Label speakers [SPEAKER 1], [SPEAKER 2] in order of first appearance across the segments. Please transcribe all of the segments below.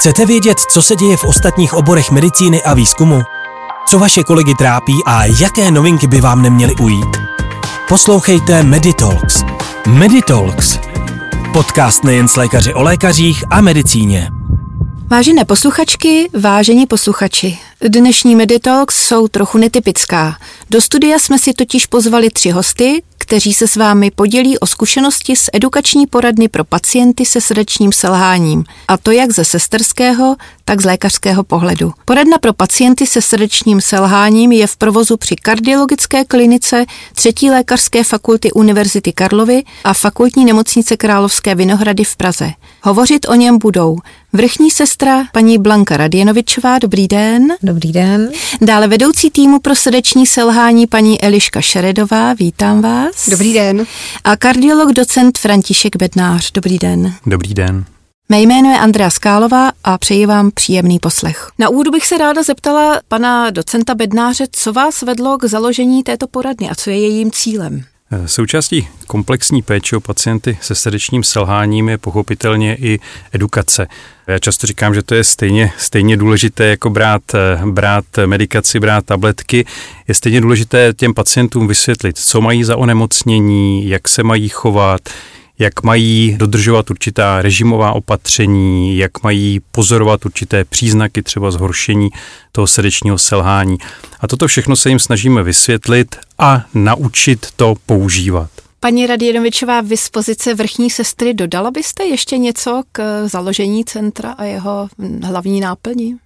[SPEAKER 1] Chcete vědět, co se děje v ostatních oborech medicíny a výzkumu? Co vaše kolegy trápí a jaké novinky by vám neměly ujít? Poslouchejte Meditalks. Meditalks. Podcast nejen s lékaři o lékařích a medicíně.
[SPEAKER 2] Vážené posluchačky, vážení posluchači, dnešní Meditalks jsou trochu netypická. Do studia jsme si totiž pozvali tři hosty, kteří se s vámi podělí o zkušenosti z edukační poradny pro pacienty se srdečním selháním, a to jak ze sesterského, tak z lékařského pohledu. Poradna pro pacienty se srdečním selháním je v provozu při kardiologické klinice třetí lékařské fakulty Univerzity Karlovy a fakultní nemocnice Královské Vinohrady v Praze. Hovořit o něm budou vrchní sestra paní Blanka Radjenovičová, dobrý den.
[SPEAKER 3] Dobrý den.
[SPEAKER 2] Dále vedoucí týmu pro srdeční selhání paní Eliška Šeredová, vítám vás.
[SPEAKER 4] Dobrý den.
[SPEAKER 2] A kardiolog docent František Bednář, dobrý den.
[SPEAKER 5] Dobrý den.
[SPEAKER 2] Mé jméno je Andrea Skálová a přeji vám příjemný poslech. Na úvodu bych se ráda zeptala pana docenta Bednáře, co vás vedlo k založení této poradny a co je jejím cílem?
[SPEAKER 5] Součástí komplexní péče o pacienty se srdečním selháním je pochopitelně i edukace. Já často říkám, že to je stejně, stejně důležité jako brát, brát medikaci, brát tabletky. Je stejně důležité těm pacientům vysvětlit, co mají za onemocnění, jak se mají chovat, jak mají dodržovat určitá režimová opatření, jak mají pozorovat určité příznaky třeba zhoršení toho srdečního selhání. A toto všechno se jim snažíme vysvětlit a naučit to používat.
[SPEAKER 2] Paní Radjenovičová, vy z pozice vrchní sestry dodala byste ještě něco k založení centra a jeho hlavní náplni?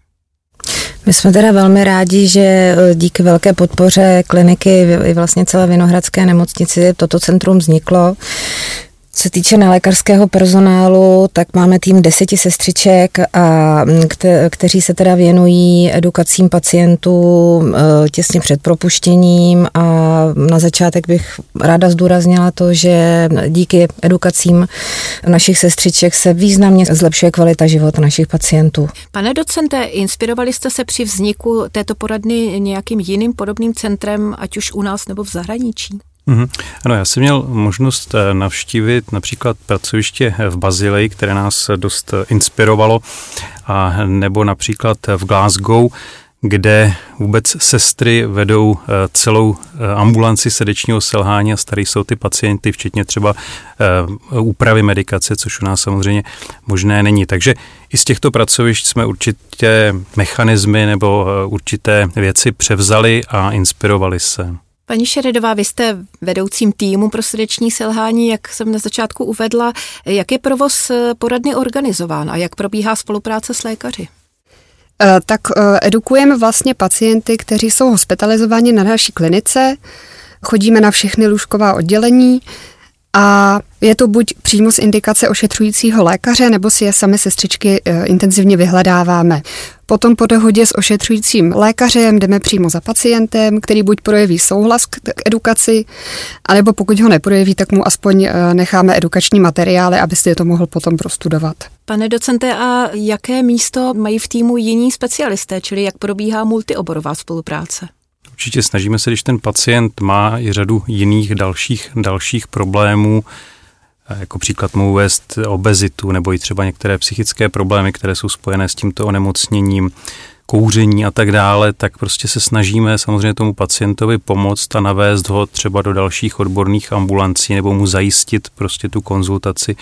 [SPEAKER 3] My jsme teda velmi rádi, že e, díky velké podpoře kliniky i vlastně celé Vinohradské nemocnici toto centrum vzniklo. Co se týče nelékařského personálu, tak máme tým deseti sestřiček, a kte, kteří se teda věnují edukacím pacientů e, těsně před propuštěním a na začátek bych ráda zdůraznila to, že díky edukacím našich sestřiček se významně zlepšuje kvalita života našich pacientů.
[SPEAKER 2] Pane docente, inspirovali jste se při vzniku této poradny nějakým jiným podobným centrem, ať už u nás nebo v zahraničí?
[SPEAKER 5] Mm-hmm. Ano, já jsem měl možnost eh, navštívit například pracoviště v Bazileji, které nás dost inspirovalo, a nebo například v Glasgow, kde vůbec sestry vedou eh, celou eh, ambulanci srdečního selhání a starají se o ty pacienty, včetně třeba úpravy medikace, což u nás samozřejmě možné není. Takže i z těchto pracovišť jsme určitě mechanismy nebo určité věci převzali a inspirovali se.
[SPEAKER 2] Paní Šeredová, vy jste vedoucím týmu pro srdeční selhání, jak jsem na začátku uvedla. Jak je provoz eh, poradny organizován a jak probíhá spolupráce s lékaři?
[SPEAKER 4] Eh, tak eh, edukujeme vlastně pacienty, kteří jsou hospitalizováni na naší klinice. Chodíme na všechny lůžková oddělení a je to buď přímo z indikace ošetřujícího lékaře, nebo si je sami sestřičky intenzivně vyhledáváme. Potom po dohodě s ošetřujícím lékařem jdeme přímo za pacientem, který buď projeví souhlas k edukaci, anebo pokud ho neprojeví, tak mu aspoň eh, necháme edukační materiály, aby si je to mohl potom prostudovat.
[SPEAKER 2] Pane docente, a jaké místo mají v týmu jiní specialisté, čili jak probíhá multioborová spolupráce?
[SPEAKER 5] Určitě snažíme se, když ten pacient má i řadu jiných dalších, dalších problémů, jako příklad mohu uvést obezitu nebo i třeba některé psychické problémy, které jsou spojené s tímto onemocněním, kouření a tak dále, tak prostě se snažíme samozřejmě tomu pacientovi pomoct a navést ho třeba do dalších odborných ambulancí nebo mu zajistit prostě tu konzultaci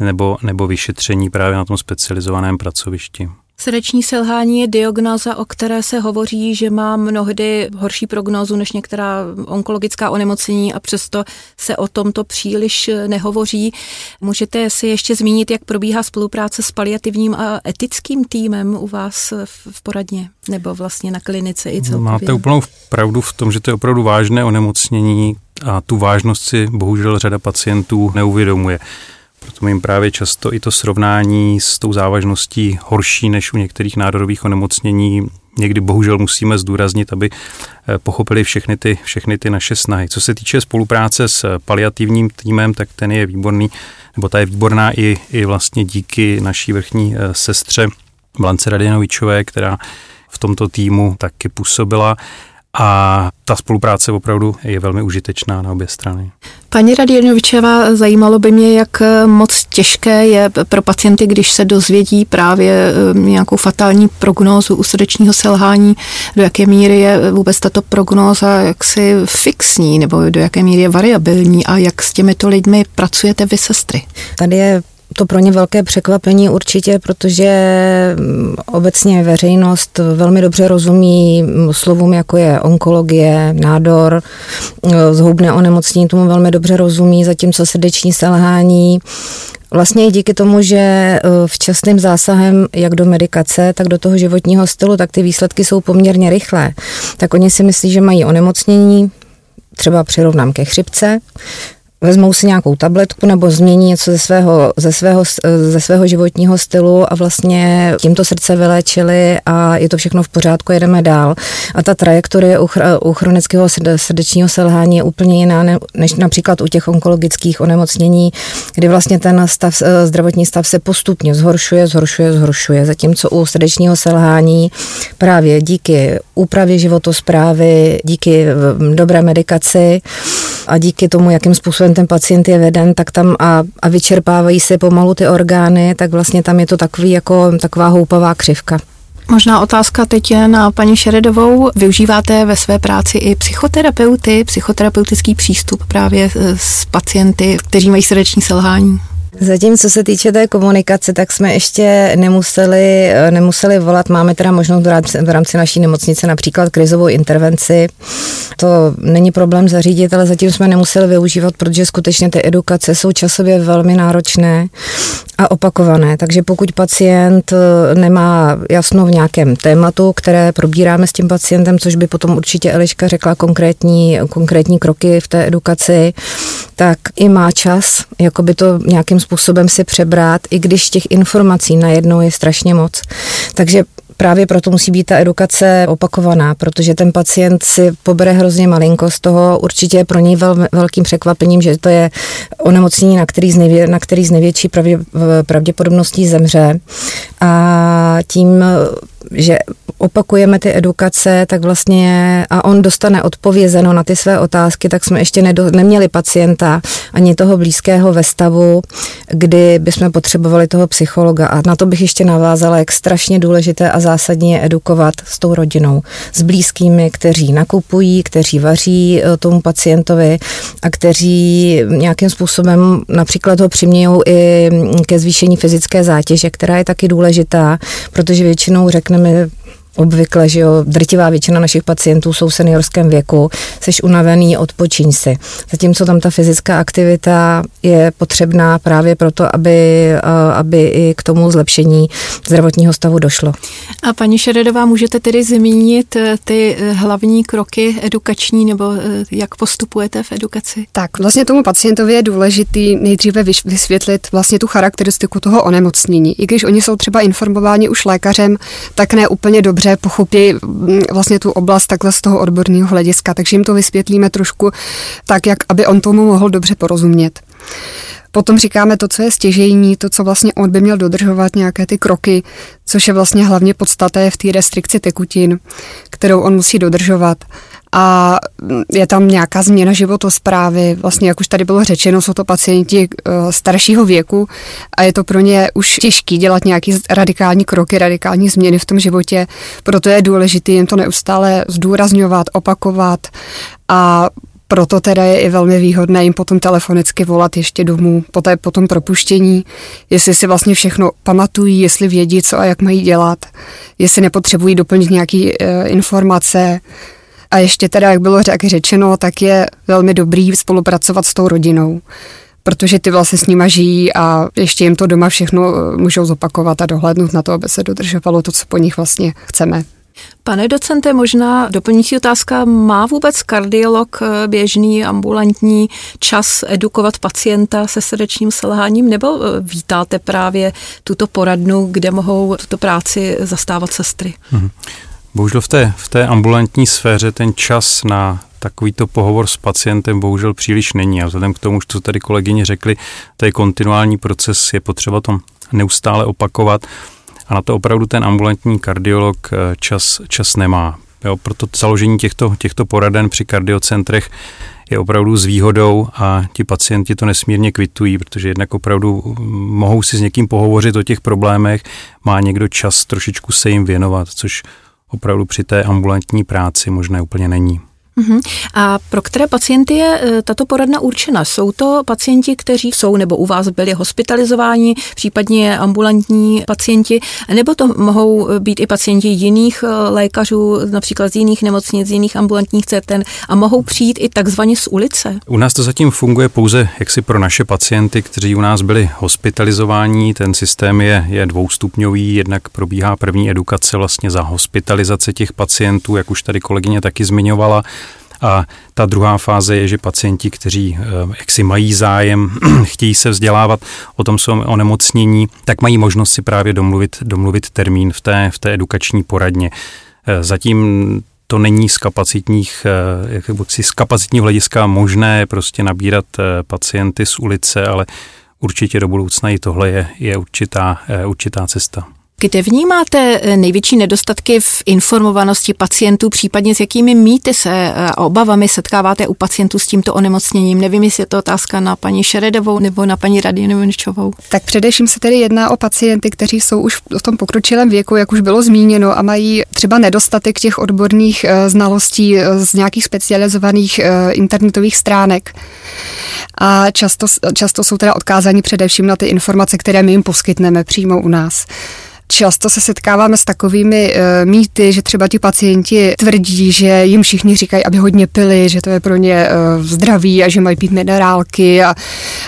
[SPEAKER 5] nebo, nebo vyšetření právě na tom specializovaném pracovišti.
[SPEAKER 2] Srdeční selhání je diagnoza, o které se hovoří, že má mnohdy horší prognózu než některá onkologická onemocnění a přesto se o tomto příliš nehovoří. Můžete si ještě zmínit, jak probíhá spolupráce s paliativním a etickým týmem u vás v poradně nebo vlastně na klinice i celkově?
[SPEAKER 5] Máte úplnou pravdu v tom, že to je opravdu vážné onemocnění a tu vážnost si bohužel řada pacientů neuvědomuje. Proto jim právě často i to srovnání s tou závažností horší než u některých nádorových onemocnění někdy bohužel musíme zdůraznit, aby eh, pochopili všechny ty, všechny ty naše snahy. Co se týče spolupráce s paliativním týmem, tak ten je výborný, nebo ta je výborná i, i vlastně díky naší vrchní eh, sestře Blance Radinovičové, která v tomto týmu taky působila a ta spolupráce opravdu je velmi užitečná na obě strany.
[SPEAKER 2] Paní Radinovičeva, zajímalo by mě, jak moc těžké je pro pacienty, když se dozvědí právě eh, nějakou fatální prognózu u srdečního selhání, do jaké míry je vůbec tato prognóza jaksi fixní, nebo do jaké míry je variabilní a jak s těmito lidmi pracujete vy, sestry?
[SPEAKER 3] Tady je to pro ně velké překvapení určitě, protože mm, obecně veřejnost velmi dobře rozumí slovům, jako je onkologie, nádor, mm, zhoubné onemocnění, tomu velmi dobře rozumí, zatímco srdeční selhání Vlastně i díky tomu, že e, včasným zásahem jak do medikace, tak do toho životního stylu, tak ty výsledky jsou poměrně rychlé. Tak oni si myslí, že mají onemocnění, třeba přirovnám ke chřipce, vezmou si nějakou tabletku nebo změní něco ze svého, ze svého, ze svého životního stylu a vlastně tímto srdce vyléčili a je to všechno v pořádku, jedeme dál. A ta trajektorie u, u chronického srdečního selhání je úplně jiná než například u těch onkologických onemocnění, kdy vlastně ten stav, zdravotní stav se postupně zhoršuje, zhoršuje, zhoršuje. Zatímco u srdečního selhání právě díky úpravě životosprávy, díky dobré medikaci a díky tomu, jakým způsobem ten pacient je veden, tak tam a, a vyčerpávají se pomalu ty orgány, tak vlastně tam je to takový jako taková houpavá křivka.
[SPEAKER 2] Možná otázka teď je na paní Šeredovou. Využíváte ve své práci i psychoterapeuty, psychoterapeutický přístup právě s pacienty, kteří mají srdeční selhání?
[SPEAKER 3] Zatím, co se týče té komunikace, tak jsme ještě nemuseli, nemuseli volat. Máme teda možnost v rámci naší nemocnice například krizovou intervenci. To není problém zařídit, ale zatím jsme nemuseli využívat, protože skutečně ty edukace jsou časově velmi náročné a opakované. Takže pokud pacient eh, nemá jasno v nějakém tématu, které probíráme s tím pacientem, což by potom určitě Eliška řekla konkrétní, konkrétní kroky v té edukaci, tak i má čas, jako by to nějakým způsobem si přebrát, i když těch informací najednou je strašně moc. Takže právě proto musí být ta edukace opakovaná, protože ten pacient si pobere hrozně malinko z toho. Určitě je pro něj vel, velkým překvapením, že to je onemocnění, na který z, nejvě, na který z největší pravdě, pravděpodobností zemře. A tím že opakujeme ty edukace, tak vlastně a on dostane odpovězeno na ty své otázky, tak jsme ještě nedo, neměli pacienta ani toho blízkého ve stavu, kdy bychom potřebovali toho psychologa. A na to bych ještě navázala, jak strašně důležité a zásadně je edukovat s tou rodinou, s blízkými, kteří nakupují, kteří vaří eh, tomu pacientovi a kteří nějakým způsobem například ho přimějou i ke zvýšení fyzické zátěže, která je taky důležitá, protože většinou řekneme obvykle, že jo, drtivá většina našich pacientů jsou v seniorském věku, seš unavený, odpočiň si. Zatímco tam ta fyzická aktivita je potřebná právě proto, aby, aby i k tomu zlepšení zdravotního stavu došlo.
[SPEAKER 2] A paní Šeredová, můžete tedy zmínit eh, ty eh, hlavní kroky edukační nebo eh, jak postupujete v edukaci?
[SPEAKER 4] Tak, vlastně tomu pacientovi je důležitý nejdříve vysvětlit vlastně tu charakteristiku toho onemocnění. I když oni jsou třeba informováni už lékařem, tak ne úplně dobře dobře pochopí mm, vlastně tu oblast takhle z toho odborného hlediska, takže jim to vysvětlíme trošku tak, jak aby on tomu mohl dobře porozumět. Potom říkáme to, co je stěžejní, to, co vlastně on by měl dodržovat, nějaké ty kroky, což je vlastně hlavně podstaté v té restrikci tekutin, kterou on musí dodržovat a je tam nějaká změna životosprávy. Vlastně, jak už tady bylo řečeno, jsou to pacienti uh, staršího věku a je to pro ně už těžké dělat nějaké radikální kroky, radikální změny v tom životě. Proto je důležité jim to neustále zdůrazňovat, opakovat a proto teda je i velmi výhodné jim potom telefonicky volat ještě domů po, té, po tom propuštění, jestli si vlastně všechno pamatují, jestli vědí, co a jak mají dělat, jestli nepotřebují doplnit nějaké uh, informace, a ještě teda, jak bylo jak řečeno, tak je velmi dobrý spolupracovat s tou rodinou, protože ty vlastně s nima žijí a ještě jim to doma všechno eh, můžou zopakovat a dohlednout na to, aby se dodržovalo to, co po nich vlastně chceme.
[SPEAKER 2] Pane docente, možná doplňující otázka, má vůbec kardiolog eh, běžný ambulantní čas edukovat pacienta se srdečním selháním, nebo eh, vítáte právě tuto poradnu, kde mohou tuto práci zastávat sestry? Hmm.
[SPEAKER 5] Bohužel v té, v té ambulantní sféře ten čas na takovýto pohovor s pacientem bohužel příliš není. A vzhledem k tomu, co tady kolegyně řekli, to je kontinuální proces, je potřeba to neustále opakovat. A na to opravdu ten ambulantní kardiolog eh, čas, čas nemá. Jo, proto založení těchto, těchto poraden při kardiocentrech je opravdu s výhodou a ti pacienti to nesmírně kvitují, protože jednak opravdu mohou si s někým pohovořit o těch problémech, má někdo čas trošičku se jim věnovat, což opravdu při té ambulantní práci možné úplně není.
[SPEAKER 2] Uh-huh. A pro které pacienty je e, tato poradna určena? Jsou to pacienti, kteří jsou nebo u vás byli hospitalizováni, případně ambulantní pacienti, nebo to mohou být i pacienti jiných e, lékařů, například z jiných nemocnic, z jiných ambulantních ceten a mohou přijít i takzvaně z ulice?
[SPEAKER 5] U nás to zatím funguje pouze jaksi pro naše pacienty, kteří u nás byli hospitalizováni. Ten systém je, je dvoustupňový, jednak probíhá první edukace vlastně za hospitalizace těch pacientů, jak už tady kolegyně taky zmiňovala. A ta druhá fáze je, že pacienti, kteří eh, jaksi mají zájem, chtějí se vzdělávat o tom svém onemocnění, tak mají možnost si právě domluvit, domluvit termín v té, v té edukační poradně. Eh, zatím to není z kapacitních, eh, jak si z kapacitního hlediska možné prostě nabírat pacienty z ulice, ale určitě do budoucna i tohle je, je určitá, určitá cesta.
[SPEAKER 2] Kde vnímáte eh, největší nedostatky v informovanosti pacientů, případně s jakými mýty se eh, a obavami setkáváte u pacientů s tímto onemocněním? Nevím, jestli je to otázka na paní Šeredovou nebo na paní Radinovičovou.
[SPEAKER 4] Tak především se tedy jedná o pacienty, kteří jsou už v tom pokročilém věku, jak už bylo zmíněno, a mají třeba nedostatek těch odborných eh, znalostí z nějakých specializovaných internetových stránek. A často, často jsou teda odkázáni především na ty informace, které my jim poskytneme přímo u nás. Často se setkáváme s takovými uh, mýty, že třeba ti pacienti tvrdí, že jim všichni říkají, aby hodně pili, že to je pro ně uh, zdraví a že mají pít minerálky a,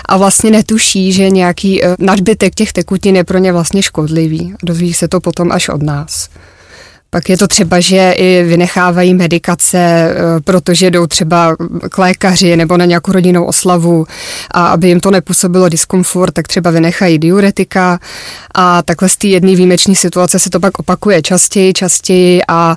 [SPEAKER 4] a vlastně netuší, že nějaký uh, nadbytek těch tekutin je pro ně vlastně škodlivý. Dozví se to potom až od nás. Pak je to třeba, že i vynechávají medikace, eh, protože jdou třeba k lékaři nebo na nějakou rodinnou oslavu a aby jim to nepůsobilo diskomfort, tak třeba vynechají diuretika a takhle z té jedné výjimečné situace se to pak opakuje častěji, častěji a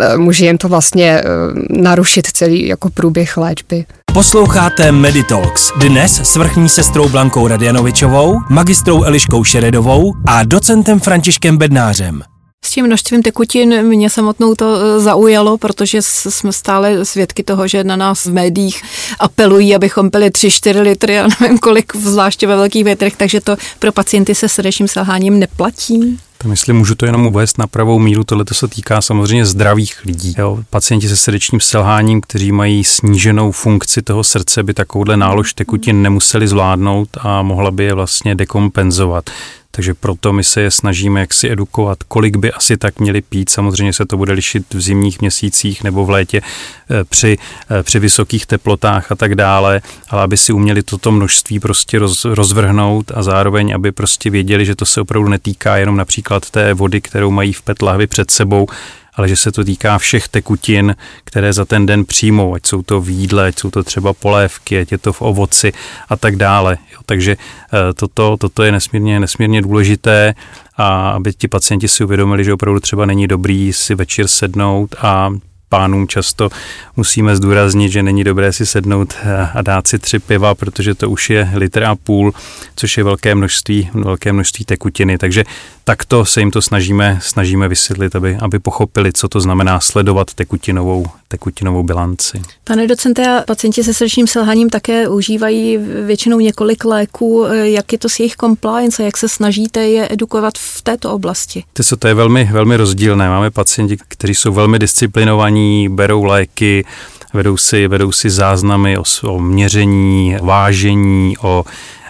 [SPEAKER 4] eh, může jim to vlastně eh, narušit celý jako průběh léčby.
[SPEAKER 1] Posloucháte Meditalks. Dnes s vrchní sestrou Blankou Radjanovičovou, magistrou Eliškou Šeredovou a docentem Františkem Bednářem.
[SPEAKER 2] S tím množstvím tekutin mě samotnou to e, zaujalo, protože jsme stále svědky toho, že na nás v médiích apelují, abychom pili 3-4 litry a nevím kolik, zvláště ve velkých větrech, takže to pro pacienty se srdečním selháním neplatí.
[SPEAKER 5] To myslím, můžu to jenom uvést na pravou míru, tohle se týká samozřejmě zdravých lidí. Jo. Pacienti se srdečním selháním, kteří mají sníženou funkci toho srdce, by takovouhle nálož tekutin nemuseli zvládnout a mohla by je vlastně dekompenzovat. Takže proto my se je snažíme jaksi edukovat, kolik by asi tak měli pít. Samozřejmě se to bude lišit v zimních měsících nebo v létě eh, při, eh, při vysokých teplotách a tak dále, ale aby si uměli toto množství prostě roz, rozvrhnout a zároveň, aby prostě věděli, že to se opravdu netýká jenom například té vody, kterou mají v PET lahvi před sebou, ale že se to týká všech tekutin, které za ten den přijmou, ať jsou to v jídle, ať jsou to třeba polévky, ať je to v ovoci a tak dále. Jo, takže eh, toto, toto je nesmírně, nesmírně důležité a aby ti pacienti si uvědomili, že opravdu třeba není dobrý si večer sednout a pánům často musíme zdůraznit, že není dobré si sednout eh, a dát si tři piva, protože to už je litr a půl, což je velké množství, velké množství tekutiny. Takže takto se jim to snažíme, snažíme vysvětlit, aby, aby pochopili, co to znamená sledovat tekutinovou, tekutinovou bilanci.
[SPEAKER 2] Pane docente, pacienti se srdečním selháním také užívají většinou několik léků. Jak je to s jejich compliance a jak se snažíte je edukovat v této oblasti?
[SPEAKER 5] To, to je velmi, velmi rozdílné. Máme pacienti, kteří jsou velmi disciplinovaní, berou léky, vedou si, vedou si záznamy o, o měření, vážení, o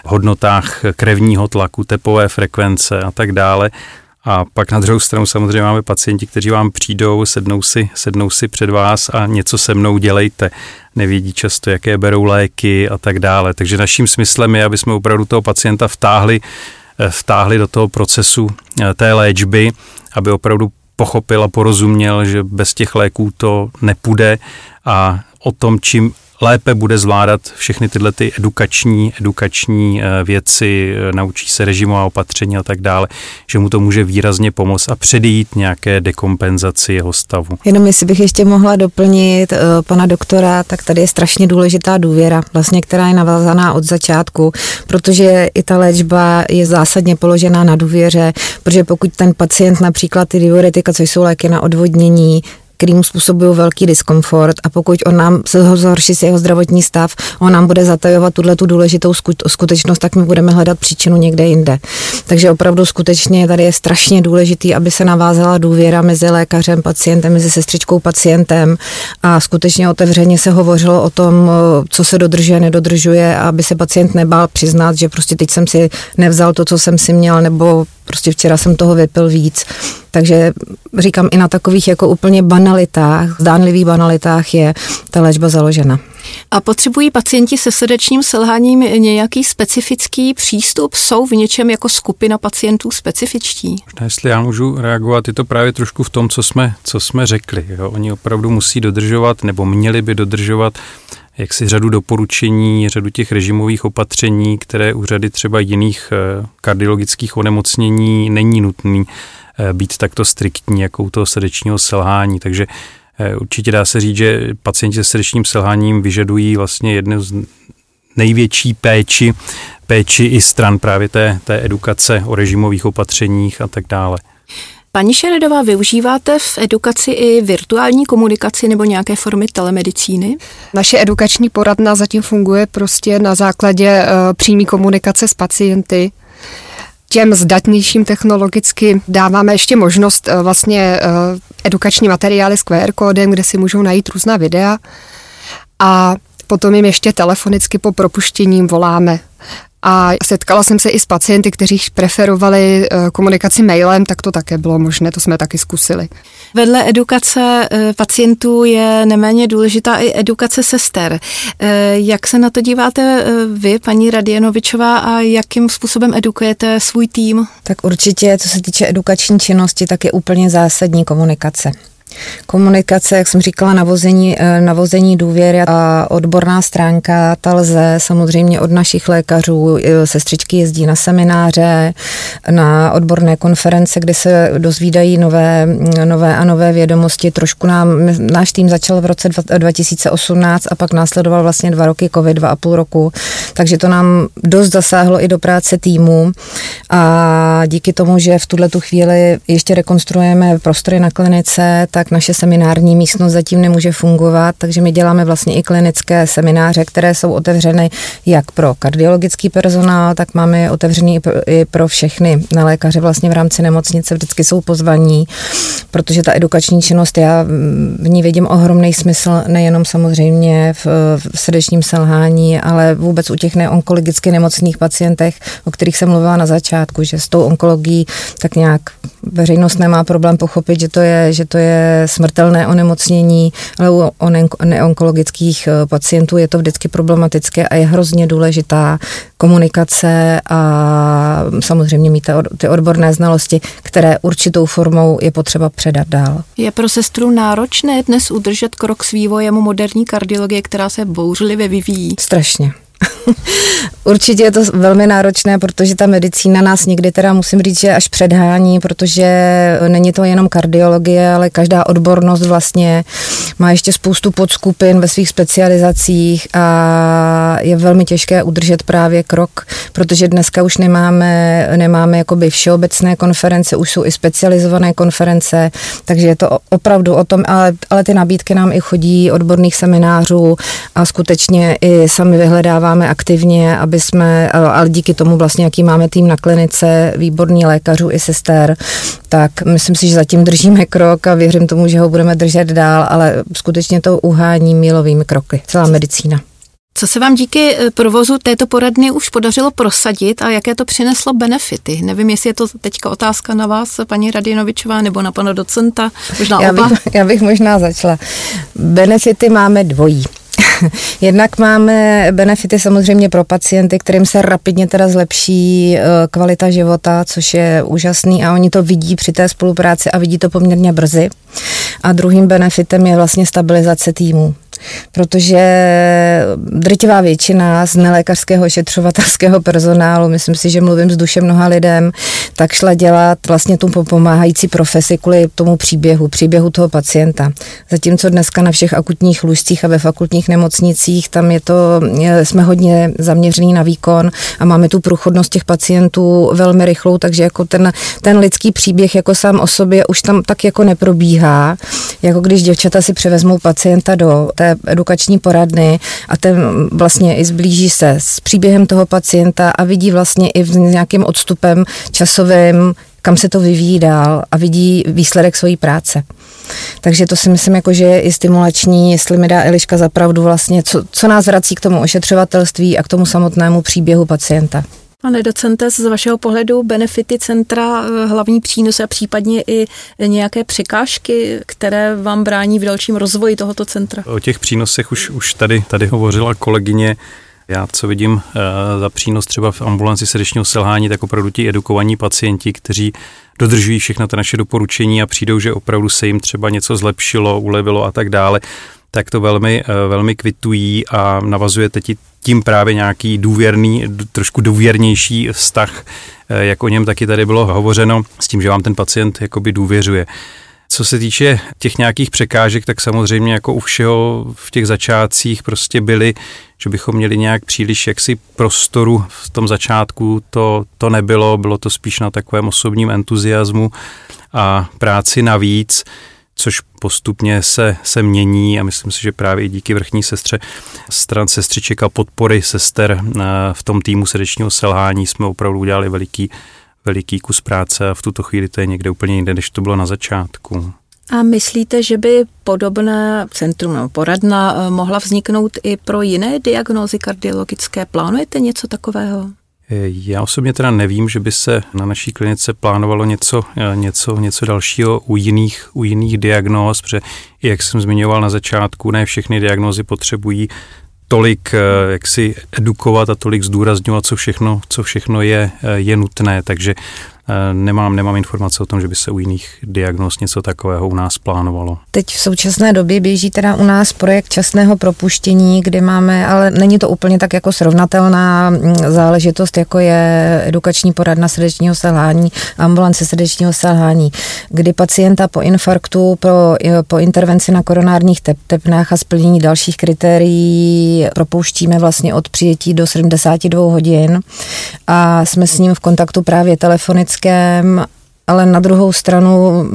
[SPEAKER 5] hodnotách krevního tlaku, tepové frekvence a tak dále. A pak na druhou stranu samozřejmě máme pacienti, kteří vám přijdou, sednou si, sednou si před vás a něco se mnou dělejte. Nevědí často, jaké berou léky a tak dále. Takže naším smyslem je, aby jsme opravdu toho pacienta vtáhli, eh, vtáhli do toho procesu eh, té léčby, aby opravdu pochopil a porozuměl, že bez těch léků to nepůjde a o tom, čím lépe bude zvládat všechny tyhle ty edukační, edukační eh, věci, eh, naučí se režimová opatření a tak dále, že mu to může výrazně pomoct a předejít nějaké dekompenzaci jeho stavu.
[SPEAKER 3] Jenom jestli bych ještě mohla doplnit uh, pana doktora, tak tady je strašně důležitá důvěra, vlastně, která je navázaná od začátku, protože i ta léčba je zásadně položená na důvěře, protože pokud ten pacient například ty diuretika, což jsou léky na odvodnění, který mu způsobují velký diskomfort a pokud on nám zhorší si jeho zdravotní stav, on nám bude zatajovat tuhle tu důležitou skutečnost, tak my budeme hledat příčinu někde jinde. Takže opravdu skutečně tady je strašně důležitý, aby se navázala důvěra mezi lékařem, pacientem, mezi sestřičkou, pacientem a skutečně otevřeně se hovořilo o tom, co se dodržuje, nedodržuje, aby se pacient nebál přiznat, že prostě teď jsem si nevzal to, co jsem si měl, nebo prostě včera jsem toho vypil víc. Takže říkám, i na takových jako úplně banalitách, zdánlivých banalitách je ta léčba založena.
[SPEAKER 2] A potřebují pacienti se srdečním selháním nějaký specifický přístup? Jsou v něčem jako skupina pacientů specifičtí?
[SPEAKER 5] Možná, jestli já můžu reagovat, je to právě trošku v tom, co jsme, co jsme řekli. Jo? Oni opravdu musí dodržovat, nebo měli by dodržovat jak si řadu doporučení, řadu těch režimových opatření, které u řady třeba jiných eh, kardiologických onemocnění není nutný eh, být takto striktní, jako u toho srdečního selhání. Takže eh, určitě dá se říct, že pacienti se srdečním selháním vyžadují vlastně jednu z největší péči, péči i stran právě té, té edukace o režimových opatřeních a tak dále.
[SPEAKER 2] Paní Šeredová, využíváte v edukaci i virtuální komunikaci nebo nějaké formy telemedicíny?
[SPEAKER 4] Naše edukační poradna zatím funguje prostě na základě uh, přímé komunikace s pacienty. Těm zdatnějším technologicky dáváme ještě možnost uh, vlastně uh, edukační materiály s QR kódem, kde si můžou najít různá videa a potom jim ještě telefonicky po propuštěním voláme a setkala jsem se i s pacienty, kteří preferovali eh, komunikaci mailem, tak to také bylo možné, to jsme taky zkusili.
[SPEAKER 2] Vedle edukace eh, pacientů je neméně důležitá i edukace sester. Eh, jak se na to díváte vy, paní Radienovičová, a jakým způsobem edukujete svůj tým?
[SPEAKER 3] Tak určitě, co se týče edukační činnosti, tak je úplně zásadní komunikace. Komunikace, jak jsem říkala, navození, eh, navození důvěry a odborná stránka, ta lze samozřejmě od našich lékařů. Eh, sestřičky jezdí na semináře, na odborné konference, kde se dozvídají nové, nové a nové vědomosti. Trošku nám, náš tým začal v roce 2018 a pak následoval vlastně dva roky COVID, dva a půl roku, takže to nám dost zasáhlo i do práce týmu a díky tomu, že v tuhle tu chvíli ještě rekonstruujeme prostory na klinice, tak tak naše seminární místnost zatím nemůže fungovat, takže my děláme vlastně i klinické semináře, které jsou otevřeny jak pro kardiologický personál, tak máme je otevřený i pro všechny. Na lékaře vlastně v rámci nemocnice, vždycky jsou pozvaní, protože ta edukační činnost, já v ní vidím ohromný smysl, nejenom samozřejmě v, v srdečním selhání, ale vůbec u těch neonkologicky nemocných pacientech, o kterých jsem mluvila na začátku, že s tou onkologií tak nějak veřejnost nemá problém pochopit, že to je, že to je smrtelné onemocnění, ale u neonkologických eh, pacientů je to vždycky problematické a je hrozně důležitá komunikace a samozřejmě mít ty odborné znalosti, které určitou formou je potřeba předat dál.
[SPEAKER 2] Je pro sestru náročné dnes udržet krok s vývojem moderní kardiologie, která se bouřlivě vyvíjí?
[SPEAKER 3] Strašně. Určitě je to velmi náročné, protože ta medicína nás někdy teda musím říct, že až předhání, protože není to jenom kardiologie, ale každá odbornost vlastně má ještě spoustu podskupin ve svých specializacích a je velmi těžké udržet právě krok, protože dneska už nemáme, nemáme jakoby všeobecné konference, už jsou i specializované konference, takže je to opravdu o tom, ale, ale ty nabídky nám i chodí odborných seminářů a skutečně i sami vyhledáváme aktivně, aby jsme, ale díky tomu vlastně, jaký máme tým na klinice, výborný lékařů i sester, tak myslím si, že zatím držíme krok a věřím tomu, že ho budeme držet dál, ale skutečně to uhání milovými kroky, celá medicína.
[SPEAKER 2] Co se vám díky eh, provozu této poradny už podařilo prosadit a jaké to přineslo benefity? Nevím, jestli je to teďka otázka na vás, paní Radinovičová, nebo na pana docenta, možná
[SPEAKER 3] já bych, já bych možná začala. Benefity máme dvojí. Jednak máme benefity samozřejmě pro pacienty, kterým se rapidně teda zlepší eh, kvalita života, což je úžasný a oni to vidí při té spolupráci a vidí to poměrně brzy. A druhým benefitem je vlastně stabilizace týmu protože drtivá většina z nelékařského šetřovatelského personálu, myslím si, že mluvím s dušem mnoha lidem, tak šla dělat vlastně tu pomáhající profesi kvůli tomu příběhu, příběhu toho pacienta. Zatímco dneska na všech akutních lůžcích a ve fakultních nemocnicích, tam je to, jsme hodně zaměřený na výkon a máme tu průchodnost těch pacientů velmi rychlou, takže jako ten, ten lidský příběh jako sám o sobě už tam tak jako neprobíhá. Jako když děvčata si převezmou pacienta do té edukační poradny a ten vlastně i zblíží se s příběhem toho pacienta a vidí vlastně i v nějakým odstupem časovým, kam se to vyvíjí dál a vidí výsledek své práce. Takže to si myslím, jako, že je i stimulační, jestli mi dá Eliška zapravdu vlastně, co, co nás vrací k tomu ošetřovatelství a k tomu samotnému příběhu pacienta.
[SPEAKER 2] Pane docente, z vašeho pohledu benefity centra, eh, hlavní přínos a případně i nějaké překážky, které vám brání v dalším rozvoji tohoto centra?
[SPEAKER 5] O těch přínosech už, už tady, tady hovořila kolegyně. Já, co vidím uh, za přínos třeba v ambulanci srdečního selhání, tak opravdu ti edukovaní pacienti, kteří dodržují všechna ta naše doporučení a přijdou, že opravdu se jim třeba něco zlepšilo, ulevilo a tak dále, tak to velmi, uh, velmi kvitují a navazujete ti tím právě nějaký důvěrný, trošku důvěrnější vztah, eh, jak o něm taky tady bylo hovořeno, s tím, že vám ten pacient jakoby důvěřuje. Co se týče těch nějakých překážek, tak samozřejmě jako u všeho v těch začátcích prostě byly, že bychom měli nějak příliš jaksi prostoru v tom začátku, to, to nebylo, bylo to spíš na takovém osobním entuziasmu a práci navíc což postupně se, se mění a myslím si, že právě i díky vrchní sestře stran sestřiček a podpory sester eh, v tom týmu srdečního selhání jsme opravdu udělali veliký, veliký kus práce a v tuto chvíli to je někde úplně jinde, než to bylo na začátku.
[SPEAKER 2] A myslíte, že by podobné centrum nebo poradna eh, mohla vzniknout i pro jiné diagnózy kardiologické? Plánujete něco takového?
[SPEAKER 5] Já osobně teda nevím, že by se na naší klinice plánovalo něco, eh, něco, něco dalšího u jiných, u jiných diagnóz, protože jak jsem zmiňoval na začátku, ne všechny diagnózy potřebují tolik eh, jak si edukovat a tolik zdůrazňovat, co všechno, co všechno je, eh, je nutné, takže nemám, nemám informace o tom, že by se u jiných diagnóz něco takového u nás plánovalo.
[SPEAKER 3] Teď v současné době běží teda u nás projekt časného propuštění, kde máme, ale není to úplně tak jako srovnatelná mm, záležitost, jako je edukační poradna srdečního selhání, ambulance srdečního selhání, kdy pacienta po infarktu, po, po intervenci na koronárních tep, tepnách a splnění dalších kritérií propouštíme vlastně od přijetí do 72 hodin a jsme s ním v kontaktu právě telefonicky Českém, ale na druhou stranu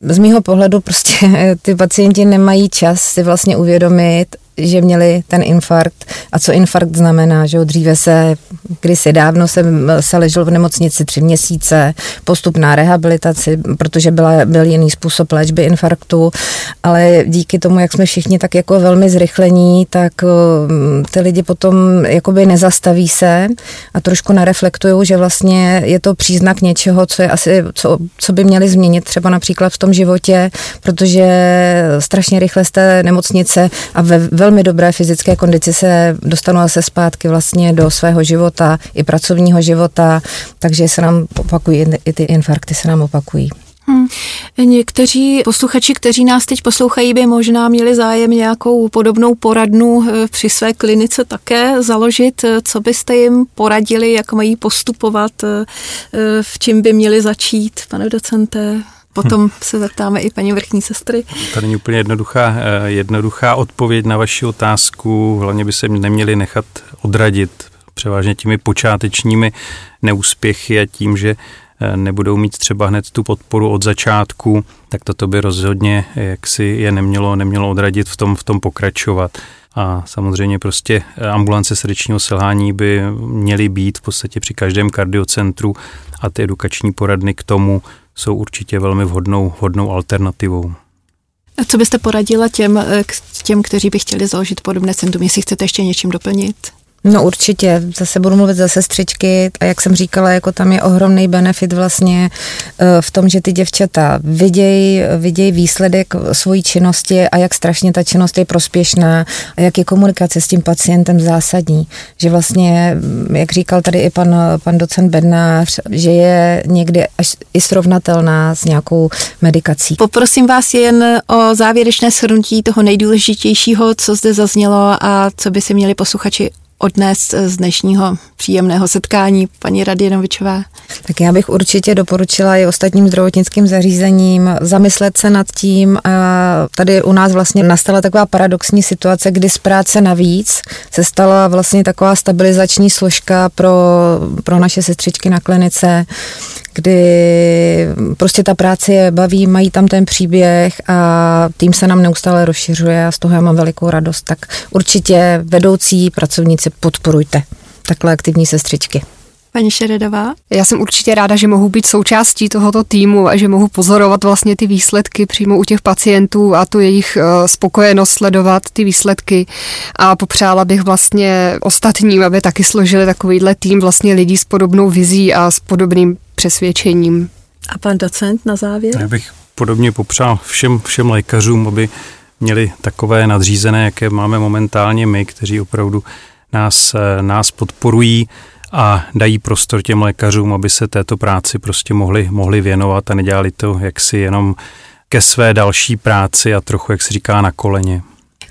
[SPEAKER 3] z mýho pohledu prostě ty pacienti nemají čas si vlastně uvědomit, že měli ten infarkt. A co infarkt znamená, že dříve se, kdysi dávno se, se ležel v nemocnici tři měsíce, postup na rehabilitaci, protože byla, byl jiný způsob léčby infarktu, ale díky tomu, jak jsme všichni tak jako velmi zrychlení, tak um, ty lidi potom jakoby nezastaví se a trošku nereflektují, že vlastně je to příznak něčeho, co je asi, co, co by měli změnit třeba například v tom životě, protože strašně rychle z té nemocnice a ve velmi dobré fyzické kondici se dostanu zase zpátky vlastně do svého života, i pracovního života, takže se nám opakují, i ty infarkty se nám opakují. Hmm.
[SPEAKER 2] Někteří posluchači, kteří nás teď poslouchají, by možná měli zájem nějakou podobnou poradnu eh, při své klinice také založit. Co byste jim poradili, jak mají postupovat, eh, v čím by měli začít, pane docente? Potom se zeptáme i paní vrchní sestry.
[SPEAKER 5] To není úplně jednoduchá, eh, jednoduchá odpověď na vaši otázku. Hlavně by se neměli nechat odradit převážně těmi počátečními neúspěchy a tím, že eh, nebudou mít třeba hned tu podporu od začátku, tak toto by rozhodně jak si je nemělo, nemělo odradit v tom, v tom pokračovat. A samozřejmě prostě eh, ambulance srdečního selhání by měly být v podstatě při každém kardiocentru a ty edukační poradny k tomu jsou určitě velmi vhodnou, vhodnou alternativou.
[SPEAKER 2] A co byste poradila těm, eh, těm, kteří by chtěli založit podobné centrum, jestli chcete ještě něčím doplnit?
[SPEAKER 3] No určitě, zase budu mluvit za sestřičky a jak jsem říkala, jako tam je ohromný benefit vlastně eh, v tom, že ty děvčata vidějí viděj výsledek svojí činnosti a jak strašně ta činnost je prospěšná a jak je komunikace s tím pacientem zásadní. Že vlastně, jak říkal tady i pan, pan docent Bednář, že je někdy až i srovnatelná s nějakou medikací.
[SPEAKER 2] Poprosím vás jen o závěrečné shrnutí toho nejdůležitějšího, co zde zaznělo a co by si měli posluchači odnést z dnešního příjemného setkání, paní Radinovičová?
[SPEAKER 3] Tak já bych určitě doporučila i ostatním zdravotnickým zařízením zamyslet se nad tím. Tady u nás vlastně nastala taková paradoxní situace, kdy z práce navíc se stala vlastně taková stabilizační složka pro, pro naše sestřičky na klinice, kdy prostě ta práce je baví, mají tam ten příběh a tým se nám neustále rozšiřuje a z toho já mám velikou radost. Tak určitě vedoucí pracovníci podporujte takhle aktivní sestřičky.
[SPEAKER 2] Paní Šeredová?
[SPEAKER 4] Já jsem určitě ráda, že mohu být součástí tohoto týmu a že mohu pozorovat vlastně ty výsledky přímo u těch pacientů a tu jejich eh, spokojenost sledovat ty výsledky a popřála bych vlastně ostatním, aby taky složili takovýhle tým vlastně lidí s podobnou vizí a s podobným přesvědčením.
[SPEAKER 2] A pan docent na závěr?
[SPEAKER 5] Já bych podobně popřál všem, všem lékařům, aby měli takové nadřízené, jaké máme momentálně my, kteří opravdu nás, eh, nás podporují a dají prostor těm lékařům, aby se této práci prostě mohli, mohli věnovat a nedělali to jaksi jenom ke své další práci a trochu, jak se říká, na koleně.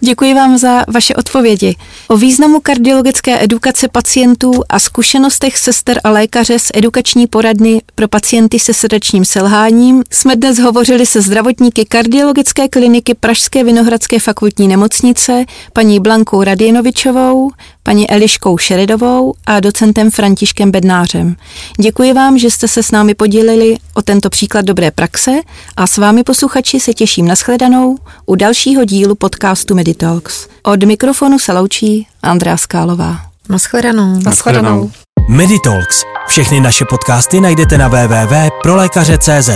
[SPEAKER 2] Děkuji vám za vaše odpovědi. O významu kardiologické edukace pacientů a zkušenostech sester a lékaře z edukační poradny pro pacienty se srdečním selháním jsme dnes hovořili se zdravotníky kardiologické kliniky Pražské Vinohradské fakultní nemocnice, paní Blankou Radienovičovou, paní Eliškou Šeredovou a docentem Františkem Bednářem. Děkuji vám, že jste se s námi podělili o tento příklad dobré praxe a s vámi posluchači se těším na shledanou u dalšího dílu podcastu Meditalks. Od mikrofonu se loučí Andrea Skálová.
[SPEAKER 3] Naschledanou.
[SPEAKER 4] Naschledanou.
[SPEAKER 1] Meditalks. Všechny naše podcasty najdete na www.prolékaře.cz.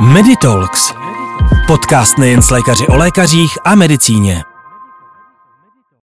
[SPEAKER 1] Meditalks. Podcast nejen s lékaři o lékařích a medicíně.